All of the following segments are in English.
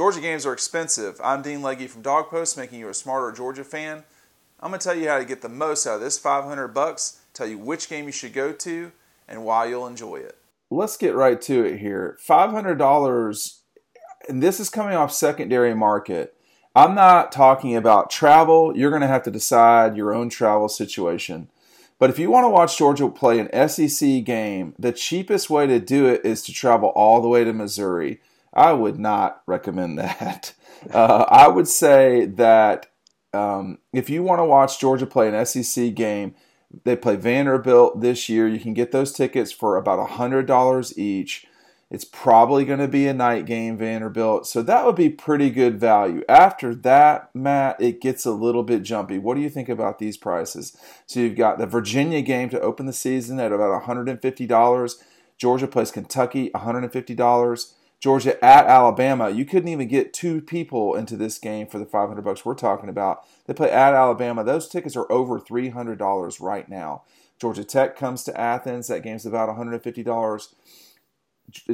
Georgia games are expensive. I'm Dean Legge from DawgPost, making you a smarter Georgia fan. I'm going to tell you how to get the most out of this 500 bucks, tell you which game you should go to, and why you'll enjoy it. Let's get right to it here. $500, and this is coming off secondary market. I'm not talking about travel. You're going to have to decide your own travel situation. But if you want to watch Georgia play an SEC game, the cheapest way to do it is to travel all the way to Missouri. I would not recommend that. Uh, I would say that um, if you want to watch Georgia play an SEC game, they play Vanderbilt this year. You can get those tickets for about $100 each. It's probably going to be a night game, Vanderbilt. So that would be pretty good value. After that, Matt, it gets a little bit jumpy. What do you think about these prices? So you've got the Virginia game to open the season at about $150. Georgia plays Kentucky, $150. Georgia at Alabama. You couldn't even get two people into this game for the 500 bucks we're talking about. They play at Alabama. Those tickets are over $300 right now. Georgia Tech comes to Athens. That game's about $150.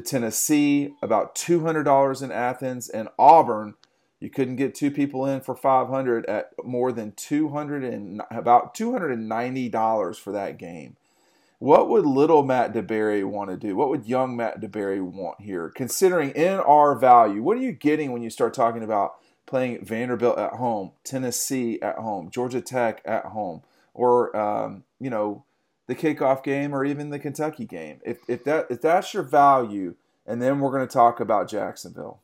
Tennessee, about $200 in Athens, and Auburn, you couldn't get two people in for 500 at more than 200 and about $290 for that game. What would little Matt DeBerry want to do? What would young Matt DeBerry want here? Considering in our value, what are you getting when you start talking about playing Vanderbilt at home, Tennessee at home, Georgia Tech at home, or um, you know the kickoff game or even the Kentucky game. If if that if that's your value, and then we're going to talk about Jacksonville.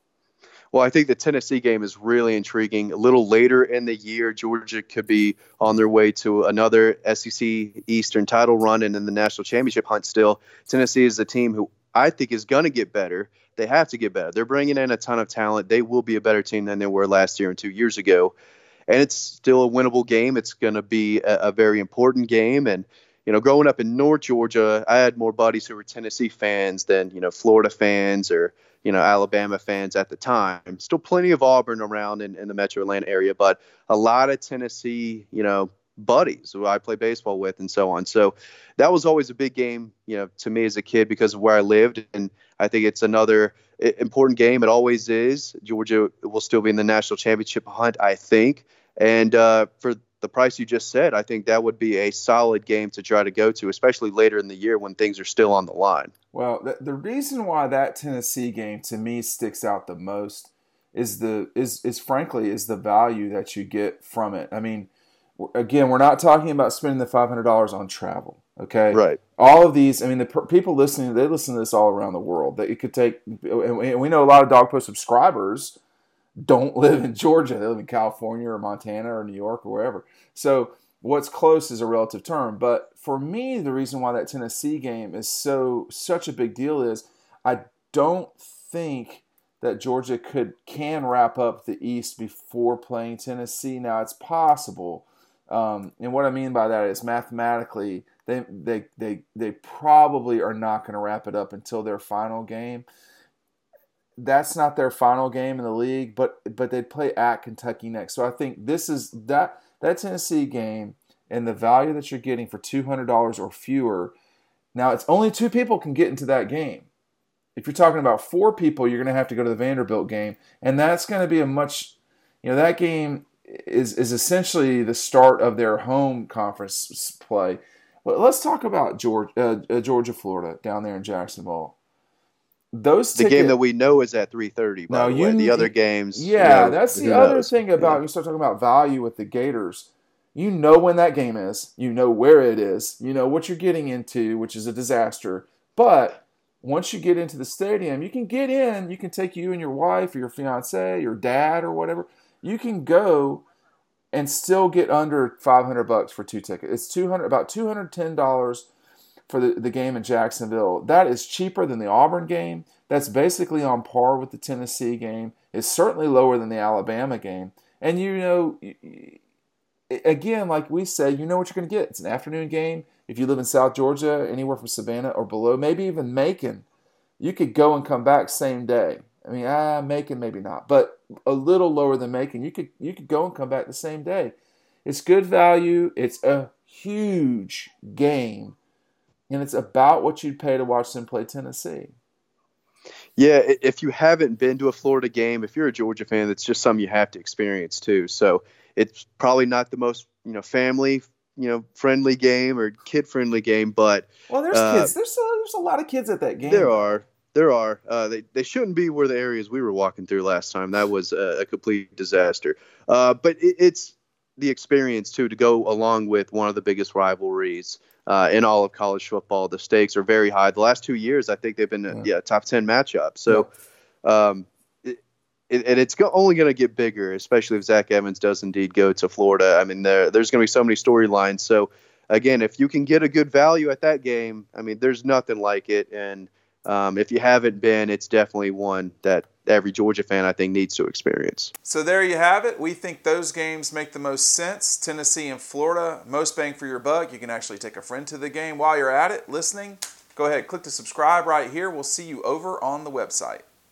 Well, I think the Tennessee game is really intriguing. A little later in the year, Georgia could be on their way to another SEC Eastern title run and in the national championship hunt still. Tennessee is a team who I think is going to get better. They have to get better. They're bringing in a ton of talent. They will be a better team than they were last year and two years ago. And it's still a winnable game. It's going to be a, a very important game. And you know, growing up in North Georgia, I had more buddies who were Tennessee fans than, you know, Florida fans or, you know, Alabama fans at the time. Still plenty of Auburn around in, in the metro Atlanta area, but a lot of Tennessee, you know, buddies who I play baseball with and so on. So that was always a big game, you know, to me as a kid because of where I lived. And I think it's another important game. It always is. Georgia will still be in the national championship hunt, I think. And uh, for the price you just said, I think that would be a solid game to try to go to, especially later in the year when things are still on the line. Well, the, the reason why that Tennessee game to me sticks out the most is the is is frankly is the value that you get from it. I mean, again, we're not talking about spending the five hundred dollars on travel. Okay, right. All of these, I mean, the per- people listening, they listen to this all around the world. That it could take, and we know a lot of DawgPost subscribers don't live in Georgia. They live in California or Montana or New York or wherever. So what's close is a relative term. But for me, the reason why that Tennessee game is so such a big deal is I don't think that Georgia could can wrap up the East before playing Tennessee. Now it's possible, um, and what I mean by that is mathematically they they they they probably are not going to wrap it up until their final game that's not their final game in the league, but but they play at Kentucky next. So I think this is that that Tennessee game and the value that you're getting for two hundred dollars or fewer. Now it's only two people can get into that game. If you're talking about four people, you're going to have to go to the Vanderbilt game, and that's going to be a much, you know, that game is is essentially the start of their home conference play. But let's talk about Georgia, uh, Georgia, Florida, down there in Jacksonville those the game that we know is at 3:30 by the way. The other games Yeah, you know, that's the other knows? thing about yeah. you start talking about value with the Gators. You know when that game is, you know where it is, you know what you're getting into, which is a disaster. But once you get into the stadium, you can get in, you can take you and your wife or your fiance, your dad or whatever. You can go and still get under 500 bucks for two tickets. It's 200 about $210 for the, the game in Jacksonville. That is cheaper than the Auburn game. That's basically on par with the Tennessee game. It's certainly lower than the Alabama game. And you know, again, like we said, you know what you're going to get. It's an afternoon game. If you live in South Georgia, anywhere from Savannah or below, maybe even Macon, you could go and come back same day. I mean, ah, Macon maybe not, but a little lower than Macon. You could you could go and come back the same day. It's good value. It's a huge game and it's about what you'd pay to watch them play Tennessee. Yeah, if you haven't been to a Florida game, if you're a Georgia fan, it's just something you have to experience too. So it's probably not the most you know family you know friendly game or kid friendly game, but well, there's uh, kids. There's a, there's a lot of kids at that game. There are. There are. Uh, they, they shouldn't be where the areas we were walking through last time. That was a, a complete disaster. Uh, but it, it's the experience too to go along with one of the biggest rivalries uh, in all of college football. The stakes are very high. The last two years, I think they've been yeah, yeah top ten matchup. So, um, it, and it's go- only going to get bigger, especially if Zach Evans does indeed go to Florida. I mean, there, there's going to be so many storylines. So, again, if you can get a good value at that game, I mean, there's nothing like it. And um, if you haven't been, it's definitely one that every Georgia fan I think needs to experience. So there you have it. We think those games make the most sense. Tennessee and Florida, most bang for your buck. You can actually take a friend to the game while you're at it, listening. Go ahead, click to subscribe right here. We'll see you over on the website.